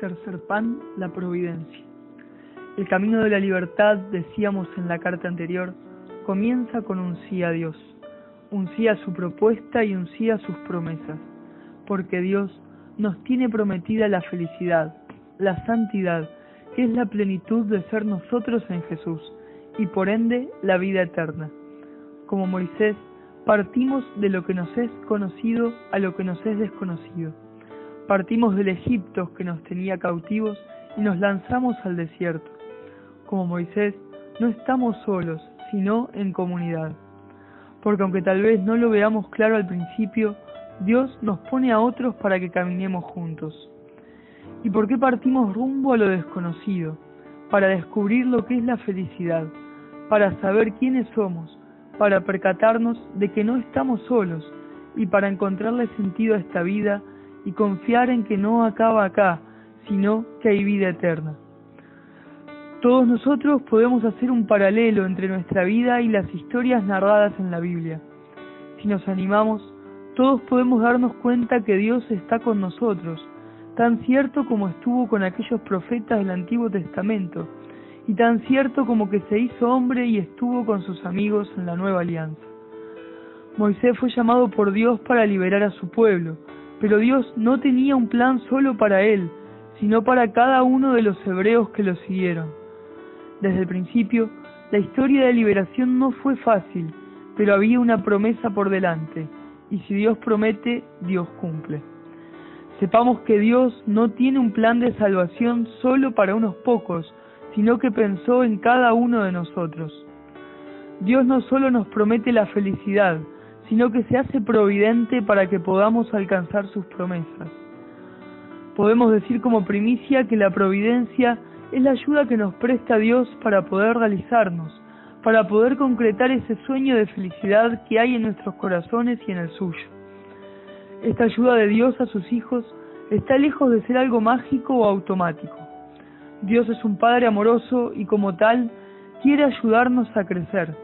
Tercer pan, la providencia. El camino de la libertad, decíamos en la carta anterior, comienza con un sí a Dios, un sí a su propuesta y un sí a sus promesas, porque Dios nos tiene prometida la felicidad, la santidad, que es la plenitud de ser nosotros en Jesús, y por ende la vida eterna. Como Moisés, partimos de lo que nos es conocido a lo que nos es desconocido Partimos del Egipto que nos tenía cautivos y nos lanzamos al desierto. Como Moisés, no estamos solos, sino en comunidad. Porque aunque tal vez no lo veamos claro al principio, Dios nos pone a otros para que caminemos juntos. ¿Y por qué partimos rumbo a lo desconocido? Para descubrir lo que es la felicidad, para saber quiénes somos, para percatarnos de que no estamos solos y para encontrarle sentido a esta vida y confiar en que no acaba acá, sino que hay vida eterna. Todos nosotros podemos hacer un paralelo entre nuestra vida y las historias narradas en la Biblia. Si nos animamos, todos podemos darnos cuenta que Dios está con nosotros, tan cierto como estuvo con aquellos profetas del Antiguo Testamento, y tan cierto como que se hizo hombre y estuvo con sus amigos en la nueva alianza. Moisés fue llamado por Dios para liberar a su pueblo, pero Dios no tenía un plan solo para él, sino para cada uno de los hebreos que lo siguieron. Desde el principio, la historia de liberación no fue fácil, pero había una promesa por delante, y si Dios promete, Dios cumple. Sepamos que Dios no tiene un plan de salvación solo para unos pocos, sino que pensó en cada uno de nosotros. Dios no solo nos promete la felicidad, sino que se hace providente para que podamos alcanzar sus promesas. Podemos decir como primicia que la providencia es la ayuda que nos presta Dios para poder realizarnos, para poder concretar ese sueño de felicidad que hay en nuestros corazones y en el suyo. Esta ayuda de Dios a sus hijos está lejos de ser algo mágico o automático. Dios es un Padre amoroso y como tal quiere ayudarnos a crecer.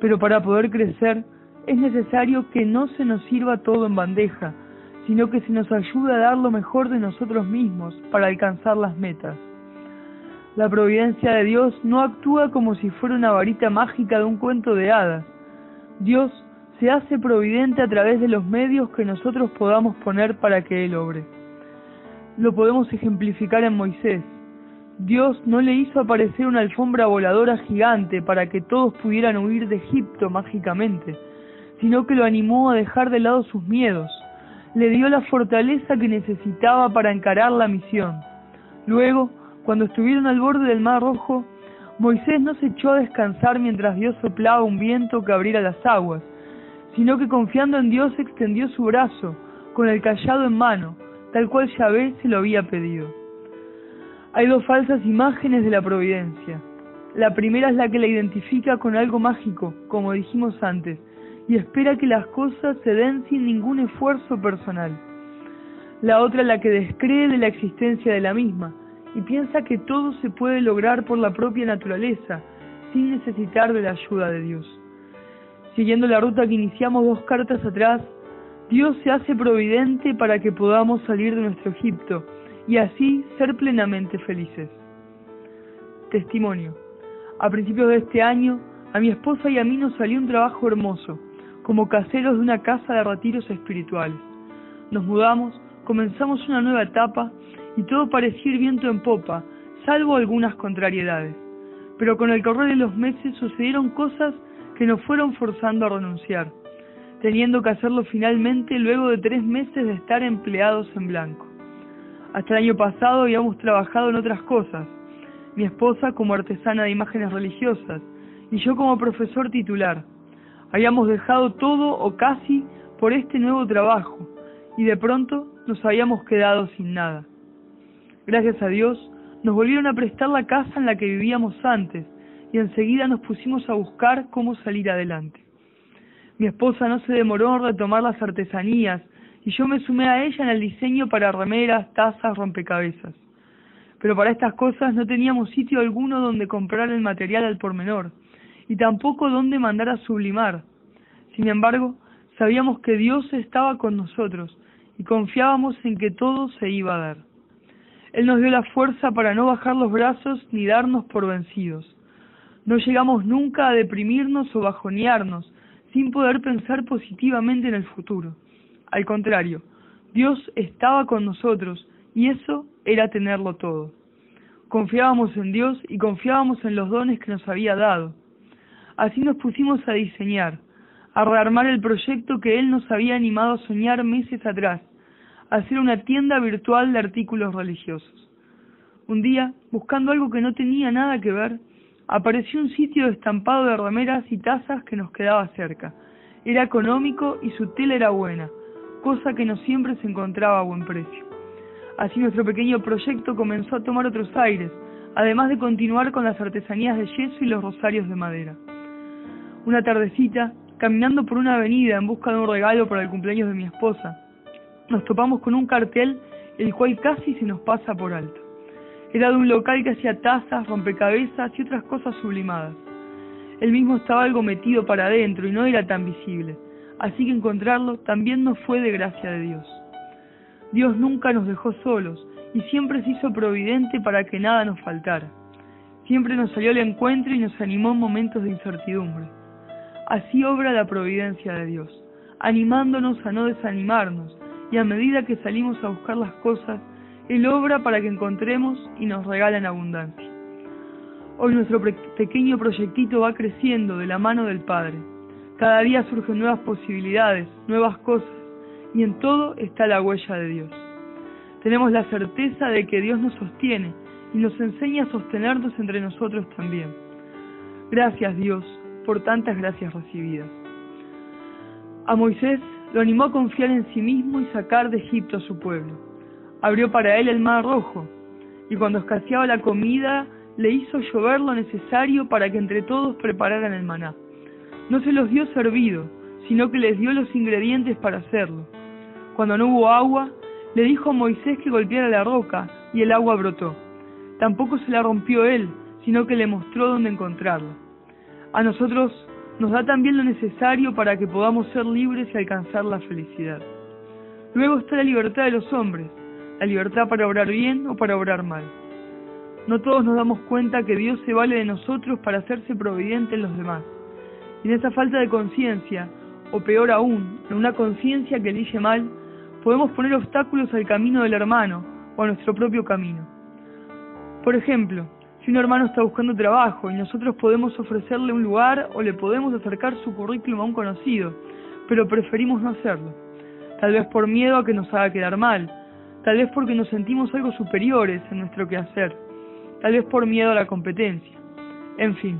Pero para poder crecer es necesario que no se nos sirva todo en bandeja, sino que se nos ayude a dar lo mejor de nosotros mismos para alcanzar las metas. La providencia de Dios no actúa como si fuera una varita mágica de un cuento de hadas. Dios se hace providente a través de los medios que nosotros podamos poner para que Él obre. Lo podemos ejemplificar en Moisés. Dios no le hizo aparecer una alfombra voladora gigante para que todos pudieran huir de Egipto mágicamente sino que lo animó a dejar de lado sus miedos, le dio la fortaleza que necesitaba para encarar la misión. Luego, cuando estuvieron al borde del Mar Rojo, Moisés no se echó a descansar mientras Dios soplaba un viento que abriera las aguas, sino que confiando en Dios extendió su brazo, con el callado en mano, tal cual Yahvé se lo había pedido. Hay dos falsas imágenes de la providencia. La primera es la que la identifica con algo mágico, como dijimos antes, y espera que las cosas se den sin ningún esfuerzo personal. La otra la que descree de la existencia de la misma y piensa que todo se puede lograr por la propia naturaleza, sin necesitar de la ayuda de Dios. Siguiendo la ruta que iniciamos dos cartas atrás, Dios se hace providente para que podamos salir de nuestro Egipto y así ser plenamente felices. Testimonio. A principios de este año, a mi esposa y a mí nos salió un trabajo hermoso como caseros de una casa de retiros espirituales. Nos mudamos, comenzamos una nueva etapa y todo parecía viento en popa, salvo algunas contrariedades. Pero con el correr de los meses sucedieron cosas que nos fueron forzando a renunciar, teniendo que hacerlo finalmente luego de tres meses de estar empleados en blanco. Hasta el año pasado habíamos trabajado en otras cosas, mi esposa como artesana de imágenes religiosas y yo como profesor titular. Habíamos dejado todo o casi por este nuevo trabajo y de pronto nos habíamos quedado sin nada. Gracias a Dios nos volvieron a prestar la casa en la que vivíamos antes y enseguida nos pusimos a buscar cómo salir adelante. Mi esposa no se demoró en retomar las artesanías y yo me sumé a ella en el diseño para remeras, tazas, rompecabezas. Pero para estas cosas no teníamos sitio alguno donde comprar el material al por menor y tampoco dónde mandar a sublimar. Sin embargo, sabíamos que Dios estaba con nosotros y confiábamos en que todo se iba a dar. Él nos dio la fuerza para no bajar los brazos ni darnos por vencidos. No llegamos nunca a deprimirnos o bajonearnos sin poder pensar positivamente en el futuro. Al contrario, Dios estaba con nosotros y eso era tenerlo todo. Confiábamos en Dios y confiábamos en los dones que nos había dado. Así nos pusimos a diseñar, a rearmar el proyecto que Él nos había animado a soñar meses atrás, a hacer una tienda virtual de artículos religiosos. Un día, buscando algo que no tenía nada que ver, apareció un sitio estampado de remeras y tazas que nos quedaba cerca. Era económico y su tela era buena, cosa que no siempre se encontraba a buen precio. Así nuestro pequeño proyecto comenzó a tomar otros aires, además de continuar con las artesanías de yeso y los rosarios de madera. Una tardecita, caminando por una avenida en busca de un regalo para el cumpleaños de mi esposa, nos topamos con un cartel el cual casi se nos pasa por alto. Era de un local que hacía tazas, rompecabezas y otras cosas sublimadas. Él mismo estaba algo metido para adentro y no era tan visible, así que encontrarlo también nos fue de gracia de Dios. Dios nunca nos dejó solos y siempre se hizo providente para que nada nos faltara. Siempre nos salió al encuentro y nos animó en momentos de incertidumbre. Así obra la providencia de Dios, animándonos a no desanimarnos, y a medida que salimos a buscar las cosas, Él obra para que encontremos y nos regala en abundancia. Hoy nuestro pequeño proyectito va creciendo de la mano del Padre. Cada día surgen nuevas posibilidades, nuevas cosas, y en todo está la huella de Dios. Tenemos la certeza de que Dios nos sostiene y nos enseña a sostenernos entre nosotros también. Gracias Dios por tantas gracias recibidas. A Moisés lo animó a confiar en sí mismo y sacar de Egipto a su pueblo. Abrió para él el mar rojo, y cuando escaseaba la comida, le hizo llover lo necesario para que entre todos prepararan el maná. No se los dio servido, sino que les dio los ingredientes para hacerlo. Cuando no hubo agua, le dijo a Moisés que golpeara la roca, y el agua brotó. Tampoco se la rompió él, sino que le mostró dónde encontrarla. A nosotros nos da también lo necesario para que podamos ser libres y alcanzar la felicidad. Luego está la libertad de los hombres, la libertad para obrar bien o para obrar mal. No todos nos damos cuenta que Dios se vale de nosotros para hacerse providente en los demás. Y en esa falta de conciencia, o peor aún, en una conciencia que elige mal, podemos poner obstáculos al camino del hermano o a nuestro propio camino. Por ejemplo, si un hermano está buscando trabajo y nosotros podemos ofrecerle un lugar o le podemos acercar su currículum a un conocido, pero preferimos no hacerlo. Tal vez por miedo a que nos haga quedar mal, tal vez porque nos sentimos algo superiores en nuestro quehacer, tal vez por miedo a la competencia. En fin,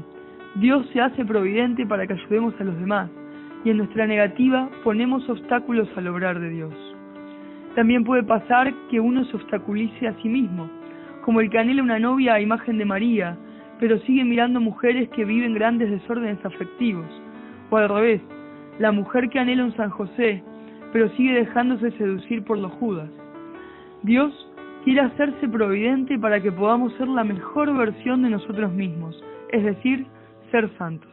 Dios se hace providente para que ayudemos a los demás y en nuestra negativa ponemos obstáculos al obrar de Dios. También puede pasar que uno se obstaculice a sí mismo como el que anhela una novia a imagen de María, pero sigue mirando mujeres que viven grandes desórdenes afectivos, o al revés, la mujer que anhela un San José, pero sigue dejándose seducir por los Judas. Dios quiere hacerse providente para que podamos ser la mejor versión de nosotros mismos, es decir, ser santos.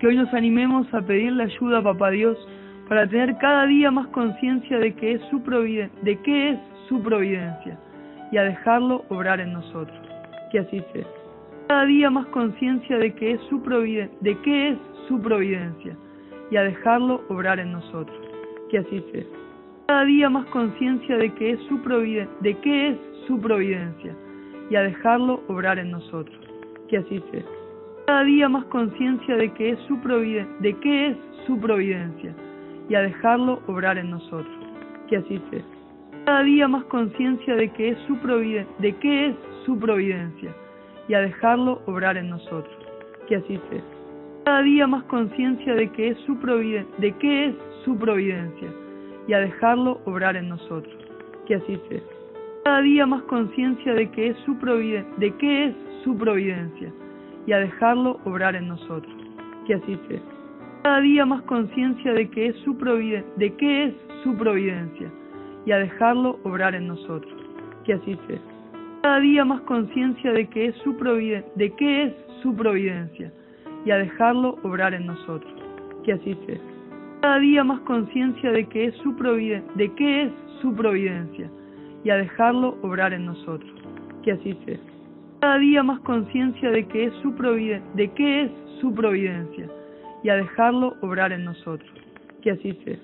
Que hoy nos animemos a pedirle ayuda a Papá Dios para tener cada día más conciencia de que de qué es su providencia y a dejarlo obrar en nosotros. Que así sea. Cada día más conciencia de que es su de qué es su providencia y a dejarlo obrar en nosotros. Que así sea. Cada día más conciencia de que es su de qué es su providencia y a dejarlo obrar en nosotros. Que así sea. Cada día más conciencia de que es su de qué es su providencia y a dejarlo obrar en nosotros. Que así sea cada día más conciencia de que es su de qué es su providencia y a dejarlo obrar en nosotros. Que así sea. Cada día más conciencia de que es su de qué es su providencia y a dejarlo obrar en nosotros. Que así sea. Cada día más conciencia de que es su de qué es su providencia y a dejarlo obrar en nosotros. Que así sea. Cada día más conciencia de que de qué es su providencia y a dejarlo obrar en nosotros. Que así sea. Cada día más conciencia de que es su de qué es su providencia y a dejarlo obrar en nosotros. Que así sea. Cada día más conciencia de que es su de qué es su providencia y a dejarlo obrar en nosotros. Que así sea. Cada día más conciencia de que es su de qué es su providencia y a dejarlo obrar en nosotros. Que así sea.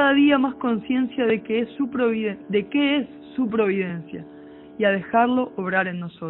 Cada día más conciencia de que es su qué es su providencia y a dejarlo obrar en nosotros.